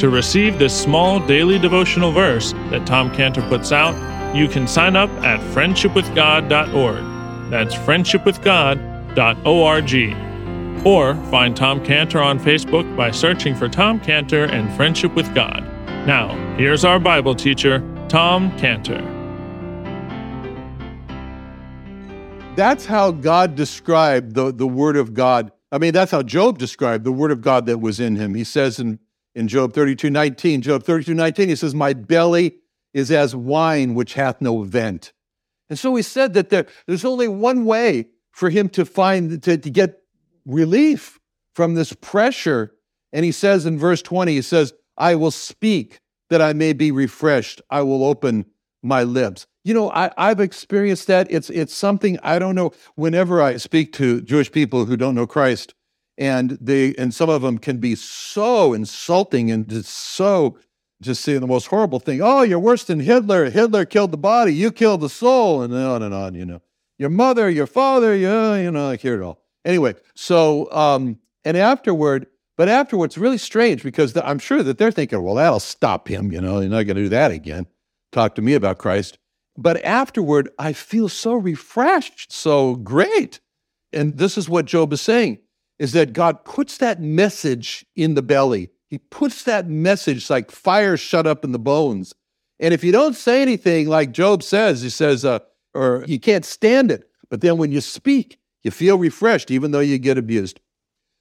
To receive this small daily devotional verse that Tom Cantor puts out, you can sign up at friendshipwithgod.org. That's friendshipwithgod.org. Or find Tom Cantor on Facebook by searching for Tom Cantor and Friendship with God. Now, here's our Bible teacher, Tom Cantor. That's how God described the, the Word of God. I mean, that's how Job described the Word of God that was in him. He says in, in Job 32 19, Job 32 19, he says, My belly is as wine which hath no vent. And so he said that there, there's only one way for him to find, to, to get relief from this pressure. And he says in verse 20, he says, I will speak that I may be refreshed. I will open my lips. You know, I, I've experienced that. It's it's something I don't know. Whenever I speak to Jewish people who don't know Christ, and they and some of them can be so insulting and just so just saying the most horrible thing. Oh, you're worse than Hitler. Hitler killed the body. You killed the soul, and on and on. You know, your mother, your father. You you know, I hear it all. Anyway, so um, and afterward, but afterwards, really strange because the, I'm sure that they're thinking, well, that'll stop him. You know, you're not going to do that again. Talk to me about Christ. But afterward, I feel so refreshed, so great. And this is what Job is saying is that God puts that message in the belly. He puts that message like fire shut up in the bones. And if you don't say anything, like Job says, he says, uh, or you can't stand it. But then when you speak, you feel refreshed, even though you get abused.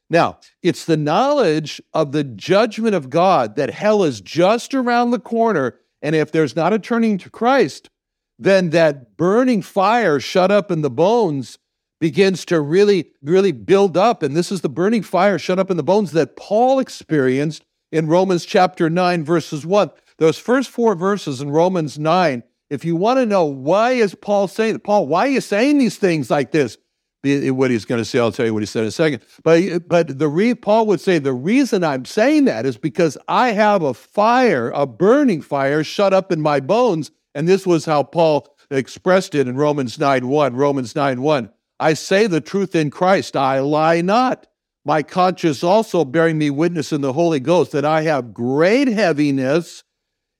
Now, it's the knowledge of the judgment of God that hell is just around the corner. And if there's not a turning to Christ, then that burning fire shut up in the bones begins to really, really build up. And this is the burning fire shut up in the bones that Paul experienced in Romans chapter 9, verses 1. Those first four verses in Romans 9, if you want to know why is Paul saying, Paul, why are you saying these things like this? What he's going to say, I'll tell you what he said in a second. But, but the re, Paul would say, the reason I'm saying that is because I have a fire, a burning fire shut up in my bones and this was how Paul expressed it in Romans 9 1. Romans 9 1. I say the truth in Christ, I lie not. My conscience also bearing me witness in the Holy Ghost that I have great heaviness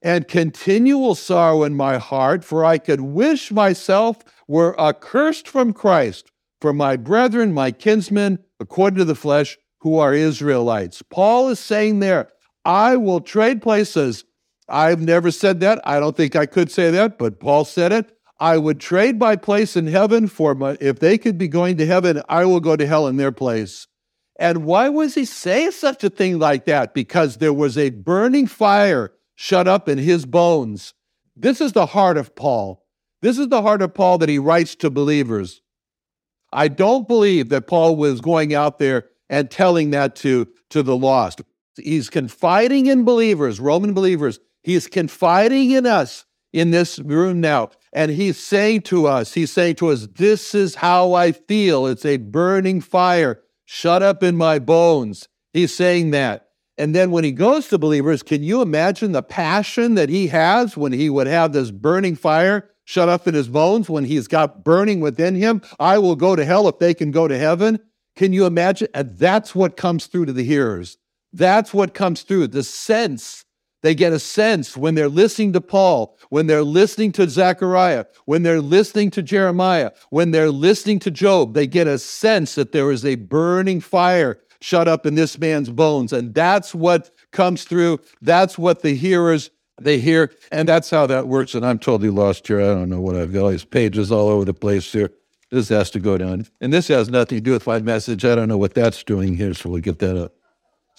and continual sorrow in my heart, for I could wish myself were accursed from Christ for my brethren, my kinsmen, according to the flesh, who are Israelites. Paul is saying there, I will trade places I've never said that. I don't think I could say that, but Paul said it. I would trade my place in heaven for my, if they could be going to heaven, I will go to hell in their place. And why was he saying such a thing like that? Because there was a burning fire shut up in his bones. This is the heart of Paul. This is the heart of Paul that he writes to believers. I don't believe that Paul was going out there and telling that to, to the lost. He's confiding in believers, Roman believers, He's confiding in us in this room now. And he's saying to us, he's saying to us, this is how I feel. It's a burning fire shut up in my bones. He's saying that. And then when he goes to believers, can you imagine the passion that he has when he would have this burning fire shut up in his bones when he's got burning within him? I will go to hell if they can go to heaven. Can you imagine? And that's what comes through to the hearers. That's what comes through the sense. They get a sense when they're listening to Paul, when they're listening to Zechariah, when they're listening to Jeremiah, when they're listening to Job. They get a sense that there is a burning fire shut up in this man's bones. And that's what comes through. That's what the hearers they hear, and that's how that works. And I'm totally lost here. I don't know what I've got. These pages all over the place here. This has to go down. And this has nothing to do with my message. I don't know what that's doing here, so we'll get that up.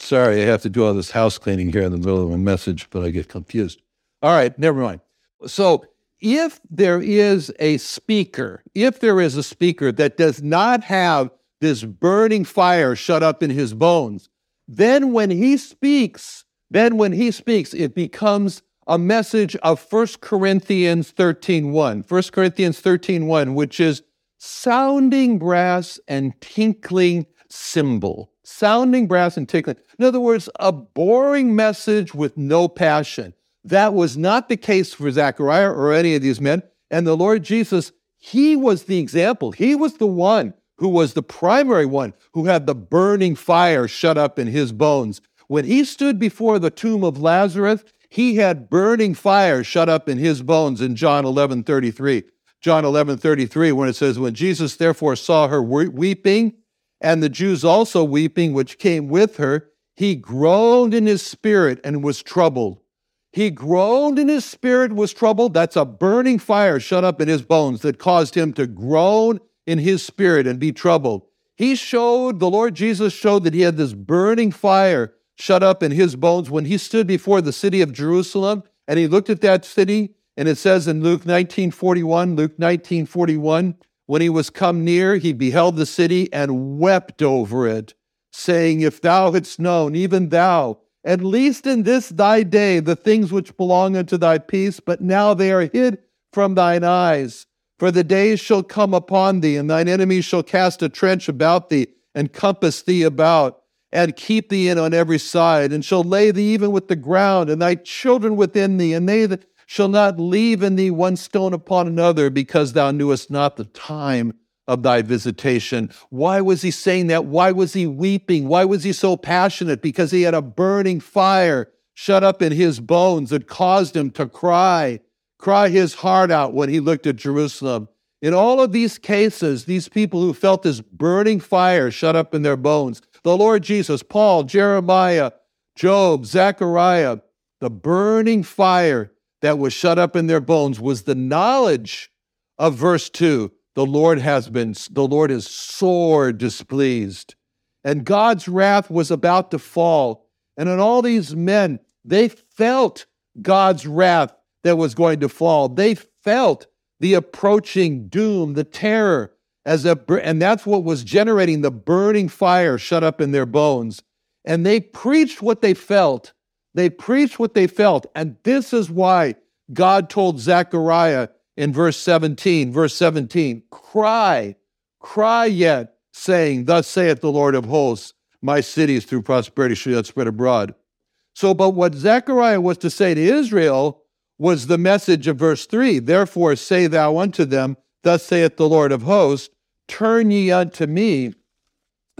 Sorry, I have to do all this house cleaning here in the middle of my message, but I get confused. All right, never mind. So, if there is a speaker, if there is a speaker that does not have this burning fire shut up in his bones, then when he speaks, then when he speaks, it becomes a message of 1 Corinthians 13:1. 1 Corinthians 13:1, which is sounding brass and tinkling cymbal. Sounding brass and tinkling. In other words, a boring message with no passion. That was not the case for Zechariah or any of these men. And the Lord Jesus, he was the example. He was the one who was the primary one who had the burning fire shut up in his bones. When he stood before the tomb of Lazarus, he had burning fire shut up in his bones in John 11 33. John 11 33, when it says, When Jesus therefore saw her weeping, and the Jews also weeping, which came with her, he groaned in his spirit and was troubled. He groaned in his spirit, was troubled. That's a burning fire shut up in his bones that caused him to groan in his spirit and be troubled. He showed, the Lord Jesus showed that he had this burning fire shut up in his bones when he stood before the city of Jerusalem and he looked at that city. And it says in Luke 1941, Luke 1941, when he was come near, he beheld the city and wept over it, saying, If thou hadst known, even thou, at least in this thy day, the things which belong unto thy peace, but now they are hid from thine eyes. For the days shall come upon thee, and thine enemies shall cast a trench about thee, and compass thee about and keep thee in on every side, and shall lay thee even with the ground, and thy children within thee, and they that shall not leave in thee one stone upon another, because thou knewest not the time of thy visitation. Why was he saying that? Why was he weeping? Why was he so passionate? Because he had a burning fire shut up in his bones that caused him to cry, cry his heart out when he looked at Jerusalem. In all of these cases, these people who felt this burning fire shut up in their bones, the Lord Jesus, Paul, Jeremiah, Job, Zechariah, the burning fire that was shut up in their bones was the knowledge of verse 2 the lord has been the lord is sore displeased. And god's wrath was about to fall. And in all these men they felt god's wrath that was going to fall. They felt the approaching doom the terror as a and that's what was generating the burning fire shut up in their bones. And they preached what they felt they preached what they felt and this is why god told zechariah in verse 17 verse 17 cry cry yet saying thus saith the lord of hosts my cities through prosperity shall yet spread abroad so but what zechariah was to say to israel was the message of verse 3 therefore say thou unto them Thus saith the Lord of hosts, Turn ye unto me,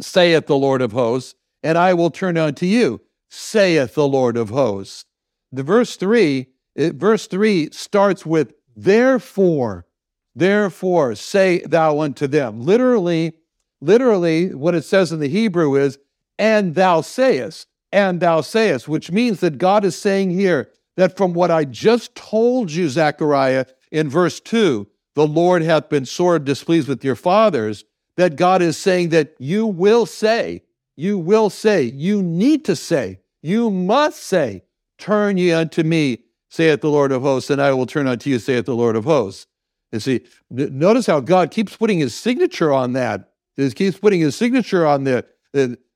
saith the Lord of hosts, and I will turn unto you, saith the Lord of hosts. The verse 3, it, verse 3 starts with, Therefore, therefore say thou unto them. Literally, literally, what it says in the Hebrew is, and thou sayest, and thou sayest, which means that God is saying here that from what I just told you, Zechariah, in verse 2, the Lord hath been sore displeased with your fathers, that God is saying that you will say, you will say, you need to say, you must say, Turn ye unto me, saith the Lord of hosts, and I will turn unto you, saith the Lord of hosts. And see, notice how God keeps putting his signature on that. He keeps putting his signature on the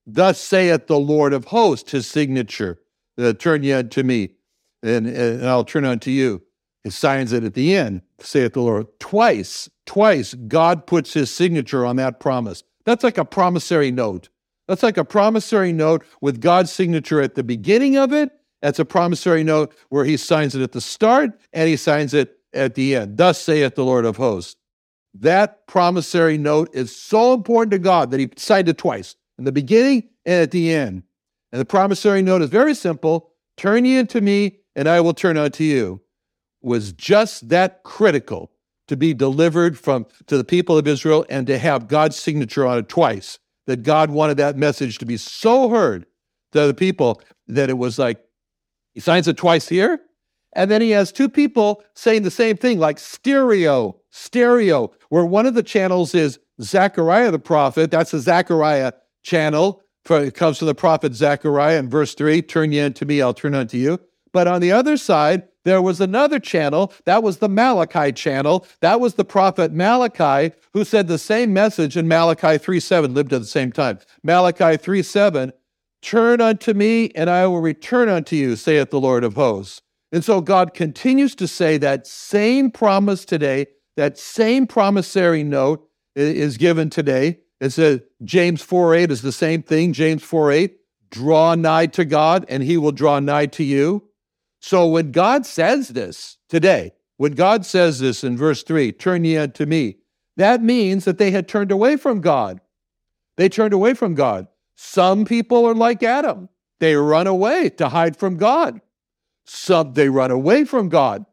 thus saith the Lord of hosts, his signature. Uh, turn ye unto me, and, and I'll turn unto you. He signs it at the end, saith the Lord. Twice, twice, God puts his signature on that promise. That's like a promissory note. That's like a promissory note with God's signature at the beginning of it. That's a promissory note where he signs it at the start and he signs it at the end. Thus saith the Lord of hosts. That promissory note is so important to God that he signed it twice in the beginning and at the end. And the promissory note is very simple turn ye unto me, and I will turn unto you. Was just that critical to be delivered from to the people of Israel and to have God's signature on it twice. That God wanted that message to be so heard to the people that it was like he signs it twice here, and then he has two people saying the same thing, like stereo, stereo, where one of the channels is Zechariah the prophet. That's the Zechariah channel. For, it comes from the prophet Zechariah in verse 3 Turn ye unto me, I'll turn unto you. But on the other side, there was another channel. That was the Malachi channel. That was the prophet Malachi who said the same message in Malachi 3 7, lived at the same time. Malachi 3 7, Turn unto me, and I will return unto you, saith the Lord of hosts. And so God continues to say that same promise today, that same promissory note is given today. It says James 4 8 is the same thing. James 4 8, draw nigh to God, and he will draw nigh to you. So when God says this today, when God says this in verse 3, turn ye unto me, that means that they had turned away from God. They turned away from God. Some people are like Adam. They run away to hide from God. Some they run away from God.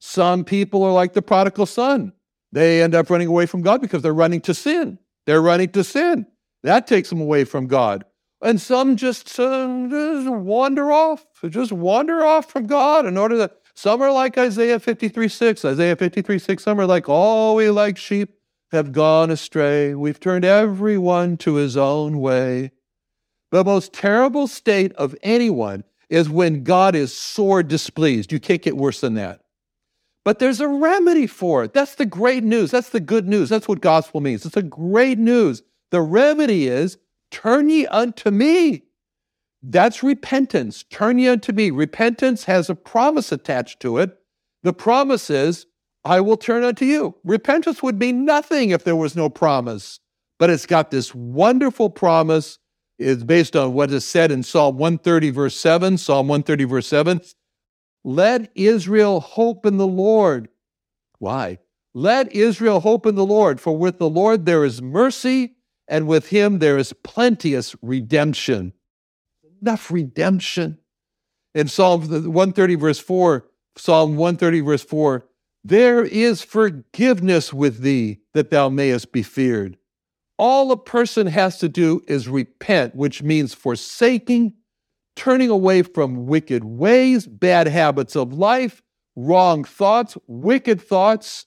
Some people are like the prodigal son. They end up running away from God because they're running to sin. They're running to sin. That takes them away from God. And some just, uh, just wander off, just wander off from God in order that some are like Isaiah 53 6. Isaiah 53 6, some are like, all we like sheep have gone astray. We've turned everyone to his own way. The most terrible state of anyone is when God is sore displeased. You can't get worse than that. But there's a remedy for it. That's the great news. That's the good news. That's what gospel means. It's a great news. The remedy is turn ye unto me. That's repentance. Turn ye unto me. Repentance has a promise attached to it. The promise is, I will turn unto you. Repentance would be nothing if there was no promise, but it's got this wonderful promise. It's based on what is said in Psalm 130, verse 7. Psalm 130, verse 7. Let Israel hope in the Lord. Why? Let Israel hope in the Lord, for with the Lord there is mercy, and with him there is plenteous redemption. Enough redemption. In Psalm 130, verse 4, Psalm 130, verse 4, there is forgiveness with thee that thou mayest be feared. All a person has to do is repent, which means forsaking, turning away from wicked ways, bad habits of life, wrong thoughts, wicked thoughts.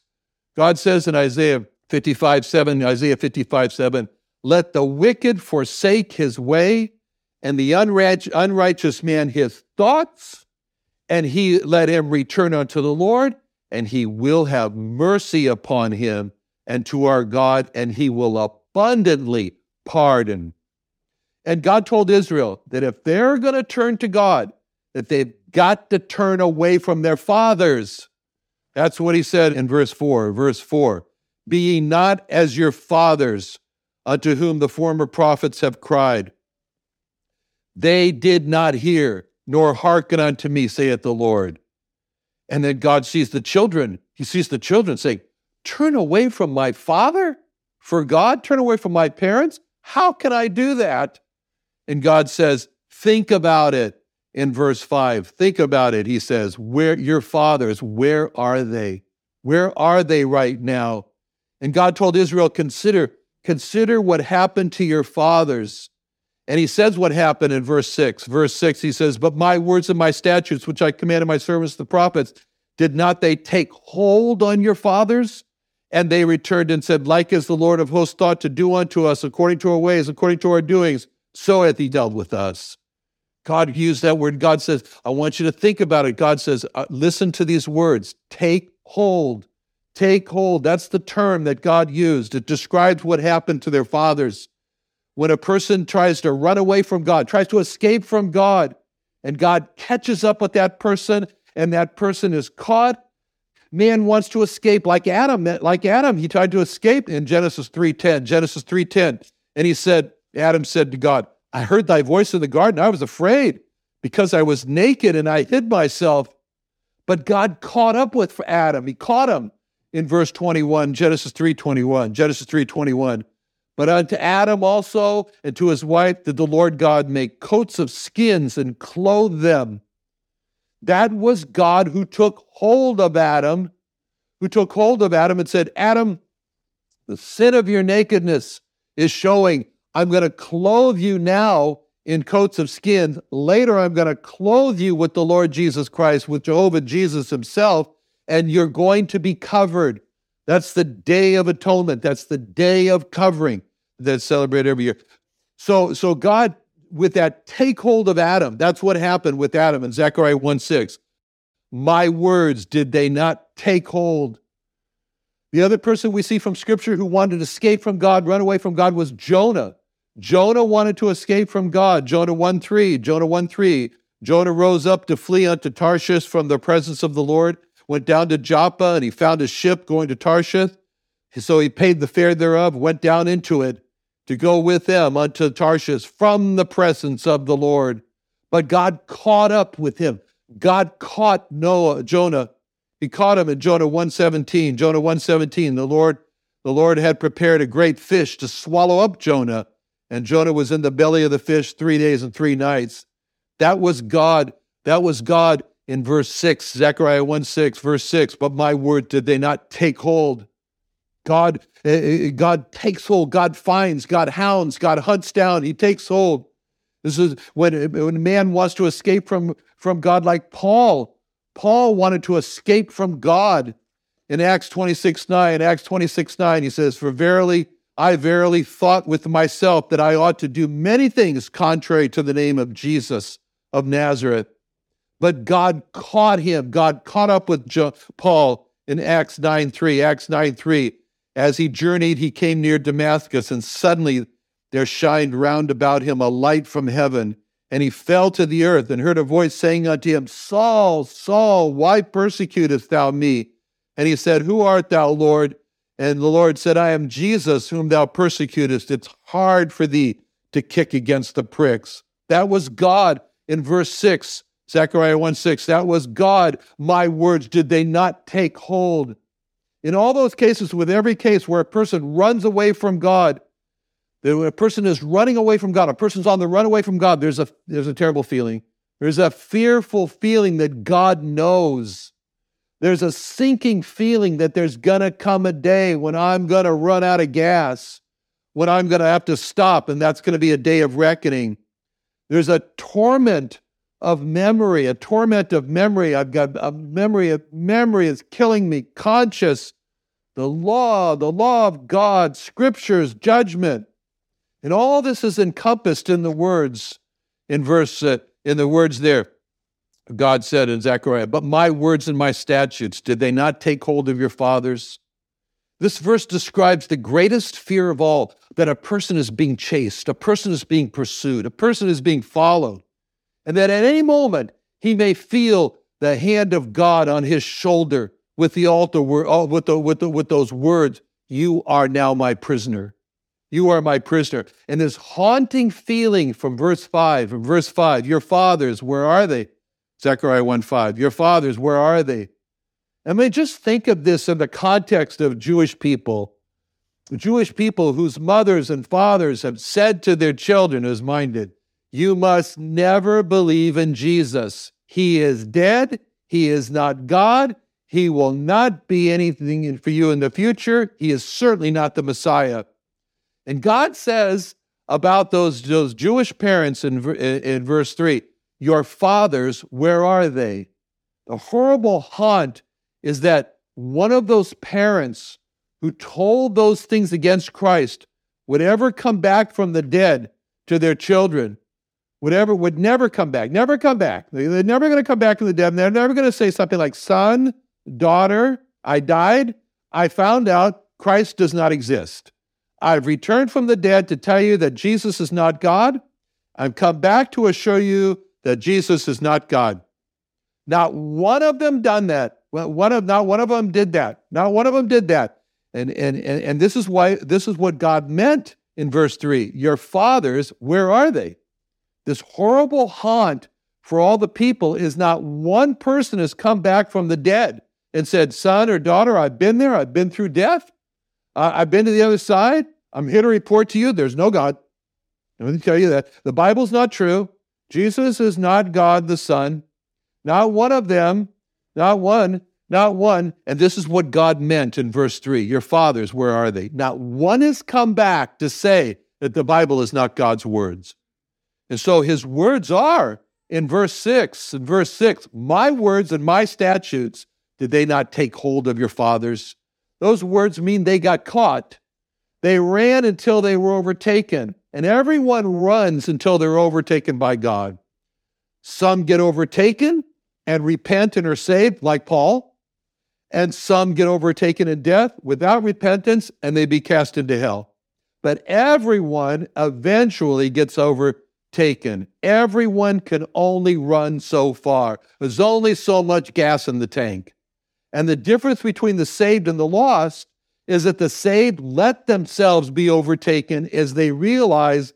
God says in Isaiah 55 7, Isaiah 55 7, let the wicked forsake his way, and the unrighteous man his thoughts, and he let him return unto the Lord, and he will have mercy upon him and to our God, and he will abundantly pardon. And God told Israel that if they're going to turn to God, that they've got to turn away from their fathers. That's what he said in verse 4. Verse 4 Be ye not as your fathers, unto whom the former prophets have cried. They did not hear, nor hearken unto me, saith the Lord. And then God sees the children. He sees the children saying, Turn away from my father for God, turn away from my parents. How can I do that? And God says, Think about it in verse 5. Think about it. He says, Where your fathers, where are they? Where are they right now? And God told Israel, Consider, consider what happened to your fathers. And he says what happened in verse 6. Verse 6, he says, But my words and my statutes, which I commanded my servants, the prophets, did not they take hold on your fathers? And they returned and said, Like as the Lord of hosts thought to do unto us, according to our ways, according to our doings, so hath he dealt with us. God used that word. God says, I want you to think about it. God says, uh, listen to these words. Take hold. Take hold. That's the term that God used. It describes what happened to their fathers when a person tries to run away from God, tries to escape from God, and God catches up with that person and that person is caught, man wants to escape like Adam, like Adam, he tried to escape in Genesis 3:10. Genesis 3:10. And he said, Adam said to God, I heard thy voice in the garden. I was afraid because I was naked and I hid myself. But God caught up with Adam. He caught him in verse 21, Genesis 3:21. Genesis 3:21. But unto Adam also and to his wife did the Lord God make coats of skins and clothe them. That was God who took hold of Adam, who took hold of Adam and said, Adam, the sin of your nakedness is showing. I'm going to clothe you now in coats of skin. Later, I'm going to clothe you with the Lord Jesus Christ, with Jehovah Jesus himself, and you're going to be covered. That's the day of atonement. That's the day of covering that's celebrated every year. So, so God, with that take hold of Adam, that's what happened with Adam in Zechariah 1 6. My words, did they not take hold? The other person we see from Scripture who wanted to escape from God, run away from God, was Jonah. Jonah wanted to escape from God. Jonah 1 3, Jonah 1 3. Jonah rose up to flee unto Tarshish from the presence of the Lord, went down to Joppa, and he found a ship going to Tarshish. So he paid the fare thereof, went down into it to go with them unto Tarshish from the presence of the Lord. But God caught up with him. God caught Noah, Jonah he caught him in Jonah 117. Jonah 117, the Lord, the Lord had prepared a great fish to swallow up Jonah, and Jonah was in the belly of the fish three days and three nights. That was God. That was God in verse 6, Zechariah 1 6, verse 6. But my word did they not take hold. God, eh, eh, God takes hold. God finds. God hounds. God hunts down. He takes hold. This is when, when man wants to escape from, from God, like Paul. Paul wanted to escape from God. In Acts 26 9, Acts 26 9, he says, For verily, I verily thought with myself that I ought to do many things contrary to the name of Jesus of Nazareth. But God caught him. God caught up with Paul in Acts 9 3. Acts 9 3. As he journeyed, he came near Damascus, and suddenly there shined round about him a light from heaven. And he fell to the earth and heard a voice saying unto him, Saul, Saul, why persecutest thou me? And he said, Who art thou, Lord? And the Lord said, I am Jesus, whom thou persecutest. It's hard for thee to kick against the pricks. That was God in verse 6, Zechariah 1 6. That was God. My words, did they not take hold? In all those cases, with every case where a person runs away from God, that when a person is running away from God, a person's on the run away from God, there's a, there's a terrible feeling. There's a fearful feeling that God knows. There's a sinking feeling that there's going to come a day when I'm going to run out of gas, when I'm going to have to stop, and that's going to be a day of reckoning. There's a torment of memory, a torment of memory. I've got a memory of memory is killing me, conscious. The law, the law of God, scriptures, judgment. And all this is encompassed in the words in verse uh, in the words there. God said in Zechariah, "But my words and my statutes did they not take hold of your fathers?" This verse describes the greatest fear of all that a person is being chased, a person is being pursued, a person is being followed, and that at any moment he may feel the hand of God on his shoulder with the altar uh, with, the, with, the, with those words, "You are now my prisoner." You are my prisoner. And this haunting feeling from verse 5, from verse 5, your fathers, where are they? Zechariah 1 5, your fathers, where are they? I mean, just think of this in the context of Jewish people. Jewish people whose mothers and fathers have said to their children, as mine did, You must never believe in Jesus. He is dead. He is not God. He will not be anything for you in the future. He is certainly not the Messiah. And God says about those, those Jewish parents in, in verse 3 Your fathers, where are they? The horrible haunt is that one of those parents who told those things against Christ would ever come back from the dead to their children, would ever would never come back, never come back. They're never going to come back from the dead. They're never going to say something like, "Son, daughter, I died. I found out Christ does not exist." I've returned from the dead to tell you that Jesus is not God. I've come back to assure you that Jesus is not God. Not one of them done that. One of not one of them did that. Not one of them did that. And and and, and this is why this is what God meant in verse 3. Your fathers, where are they? This horrible haunt for all the people is not one person has come back from the dead and said, Son or daughter, I've been there, I've been through death, I've been to the other side. I'm here to report to you there's no God. Let me tell you that. The Bible's not true. Jesus is not God the Son. Not one of them, not one, not one. And this is what God meant in verse 3 Your fathers, where are they? Not one has come back to say that the Bible is not God's words. And so his words are in verse 6. In verse 6, my words and my statutes, did they not take hold of your fathers? Those words mean they got caught. They ran until they were overtaken, and everyone runs until they're overtaken by God. Some get overtaken and repent and are saved, like Paul, and some get overtaken in death without repentance and they be cast into hell. But everyone eventually gets overtaken. Everyone can only run so far. There's only so much gas in the tank. And the difference between the saved and the lost is that the saved let themselves be overtaken as they realize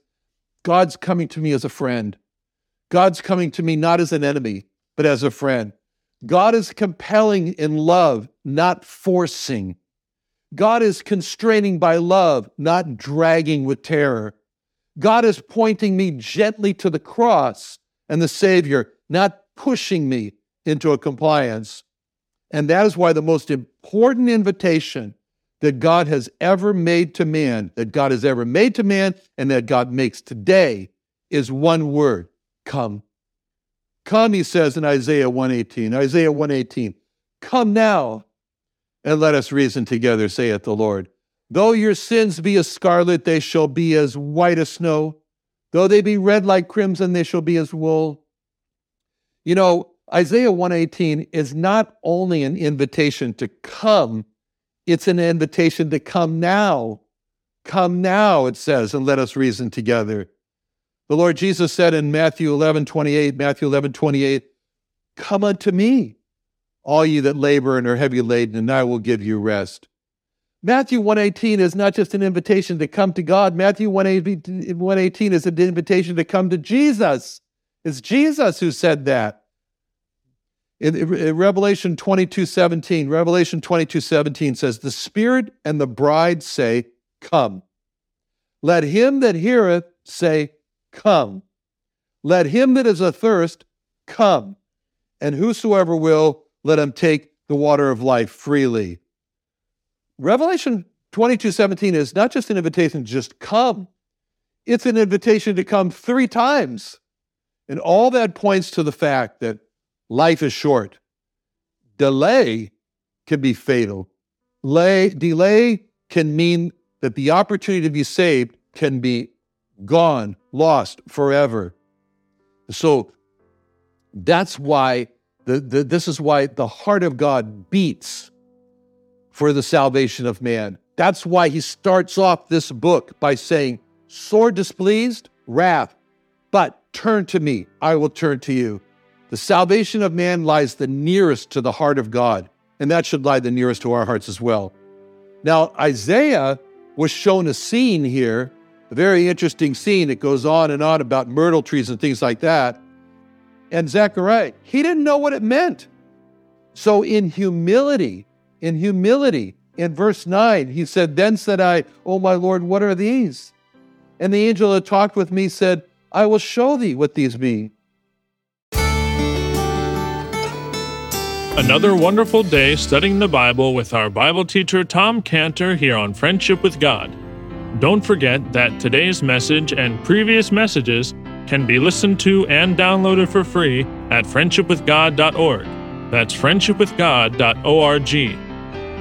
God's coming to me as a friend. God's coming to me not as an enemy, but as a friend. God is compelling in love, not forcing. God is constraining by love, not dragging with terror. God is pointing me gently to the cross and the Savior, not pushing me into a compliance. And that is why the most important invitation that God has ever made to man, that God has ever made to man, and that God makes today is one word come. Come, he says in Isaiah 118. Isaiah 118. Come now and let us reason together, saith the Lord. Though your sins be as scarlet, they shall be as white as snow. Though they be red like crimson, they shall be as wool. You know, Isaiah 118 is not only an invitation to come it's an invitation to come now. Come now, it says, and let us reason together. The Lord Jesus said in Matthew 11, 28, Matthew 11, 28, Come unto me, all ye that labor and are heavy laden, and I will give you rest. Matthew 118 is not just an invitation to come to God. Matthew 118 is an invitation to come to Jesus. It's Jesus who said that. In, in Revelation 22 17, Revelation 22 17 says, The Spirit and the bride say, Come. Let him that heareth say, Come. Let him that is athirst come. And whosoever will, let him take the water of life freely. Revelation 22 17 is not just an invitation to just come, it's an invitation to come three times. And all that points to the fact that Life is short. Delay can be fatal. Lay, delay can mean that the opportunity to be saved can be gone, lost forever. So that's why the, the, this is why the heart of God beats for the salvation of man. That's why he starts off this book by saying, Sore displeased, wrath, but turn to me, I will turn to you. The salvation of man lies the nearest to the heart of God, and that should lie the nearest to our hearts as well. Now, Isaiah was shown a scene here, a very interesting scene. It goes on and on about myrtle trees and things like that. And Zechariah, he didn't know what it meant. So, in humility, in humility, in verse 9, he said, Then said I, Oh my Lord, what are these? And the angel that talked with me said, I will show thee what these mean. Another wonderful day studying the Bible with our Bible teacher Tom Cantor here on Friendship with God. Don't forget that today's message and previous messages can be listened to and downloaded for free at friendshipwithgod.org. That's friendshipwithgod.org.